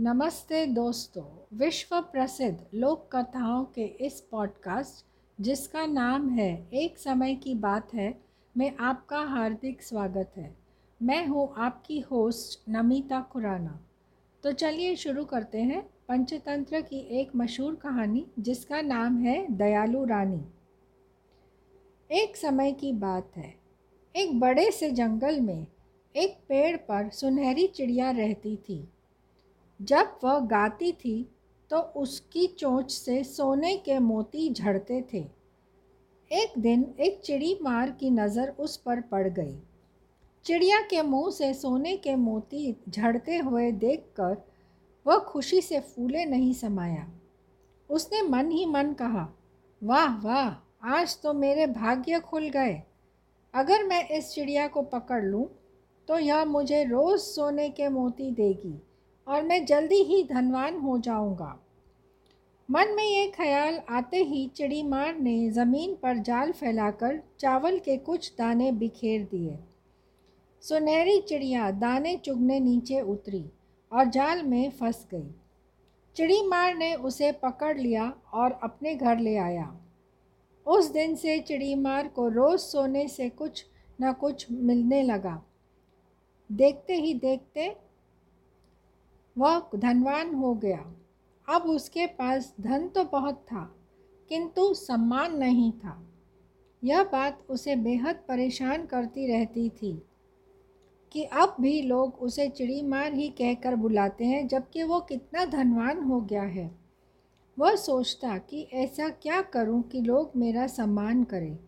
नमस्ते दोस्तों विश्व प्रसिद्ध लोक कथाओं के इस पॉडकास्ट, जिसका नाम है, एक समय की बात है, में आपका हार्दिक स्वागत है। मैं हूँ आपकी होस्ट, नमिता खुराना। तो चलिए शुरू करते हैं, पंचतंत्र की एक मशहूर कहानी, जिसका नाम है, दयालु रानी। एक समय की बात है। एक बड़े से जंगल में, एक पेड़ पर सुनहरी चिड़िया रहती थी। जब वह गाती थी तो उसकी चोंच से सोने के मोती झड़ते थे। एक दिन एक चिड़ी मार की नज़र उस पर पड़ गई। चिड़िया के मुँह से सोने के मोती झड़ते हुए देखकर वह खुशी से फूले नहीं समाया। उसने मन ही मन कहा, वाह वाह, आज तो मेरे भाग्य खुल गए। अगर मैं इस चिड़िया को पकड़ लूँ तो यह मुझे रोज़ सोने के मोती देगी। और मैं जल्दी ही धनवान हो जाऊँगा। मन में ये ख्याल आते ही चिड़ी मार ने ज़मीन पर जाल फैलाकर चावल के कुछ दाने बिखेर दिए। सुनहरी चिड़िया दाने चुगने नीचे उतरी और जाल में फंस गई। चिड़ी मार ने उसे पकड़ लिया और अपने घर ले आया। उस दिन से चिड़ी मार को रोज़ सोने से कुछ न कुछ मिलने लगा। देखते ही देखते वह धनवान हो गया। अब उसके पास धन तो बहुत था, किंतु सम्मान नहीं था। यह बात उसे बेहद परेशान करती रहती थी कि अब भी लोग उसे चिड़ी मार ही कहकर बुलाते हैं, जबकि वो कितना धनवान हो गया है। वह सोचता कि ऐसा क्या करूँ कि लोग मेरा सम्मान करें।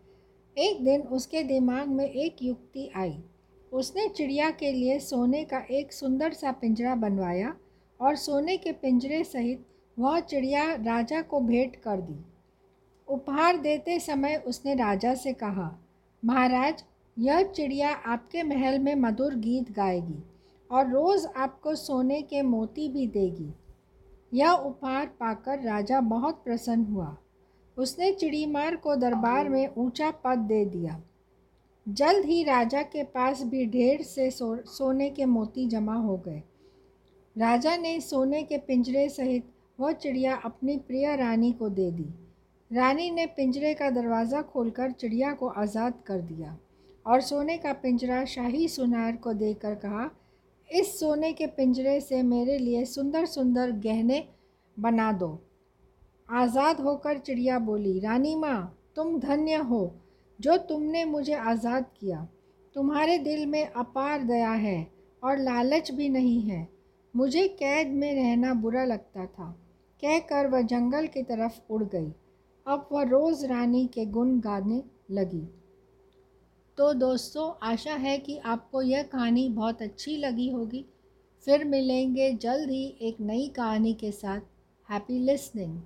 एक दिन उसके दिमाग में एक युक्ति आई। उसने चिड़िया के लिए सोने का एक सुंदर सा पिंजरा बनवाया और सोने के पिंजरे सहित वह चिड़िया राजा को भेंट कर दी। उपहार देते समय उसने राजा से कहा, महाराज, यह चिड़िया आपके महल में मधुर गीत गाएगी और रोज़ आपको सोने के मोती भी देगी। यह उपहार पाकर राजा बहुत प्रसन्न हुआ। उसने चिड़ीमार को दरबार में ऊँचा पद दे दिया। जल्द ही राजा के पास भी ढेर से सो, सोने के मोती जमा हो गए। राजा ने सोने के पिंजरे सहित वह चिड़िया अपनी प्रिय रानी को दे दी। रानी ने पिंजरे का दरवाज़ा खोलकर चिड़िया को आज़ाद कर दिया और सोने का पिंजरा शाही सुनार को देकर कहा इस सोने के पिंजरे से मेरे लिए सुंदर सुंदर गहने बना दो। आज़ाद होकर चिड़िया बोली रानी माँ तुम धन्य हो। जो तुमने मुझे आज़ाद किया। तुम्हारे दिल में अपार दया है और लालच भी नहीं है। मुझे कैद में रहना बुरा लगता था। कहकर वह जंगल की तरफ़ उड़ गई। अब वह रोज़ रानी के गुण गाने लगी। तो दोस्तों, आशा है कि आपको यह कहानी बहुत अच्छी लगी होगी। फिर मिलेंगे जल्द ही एक नई कहानी के साथ। Happy listening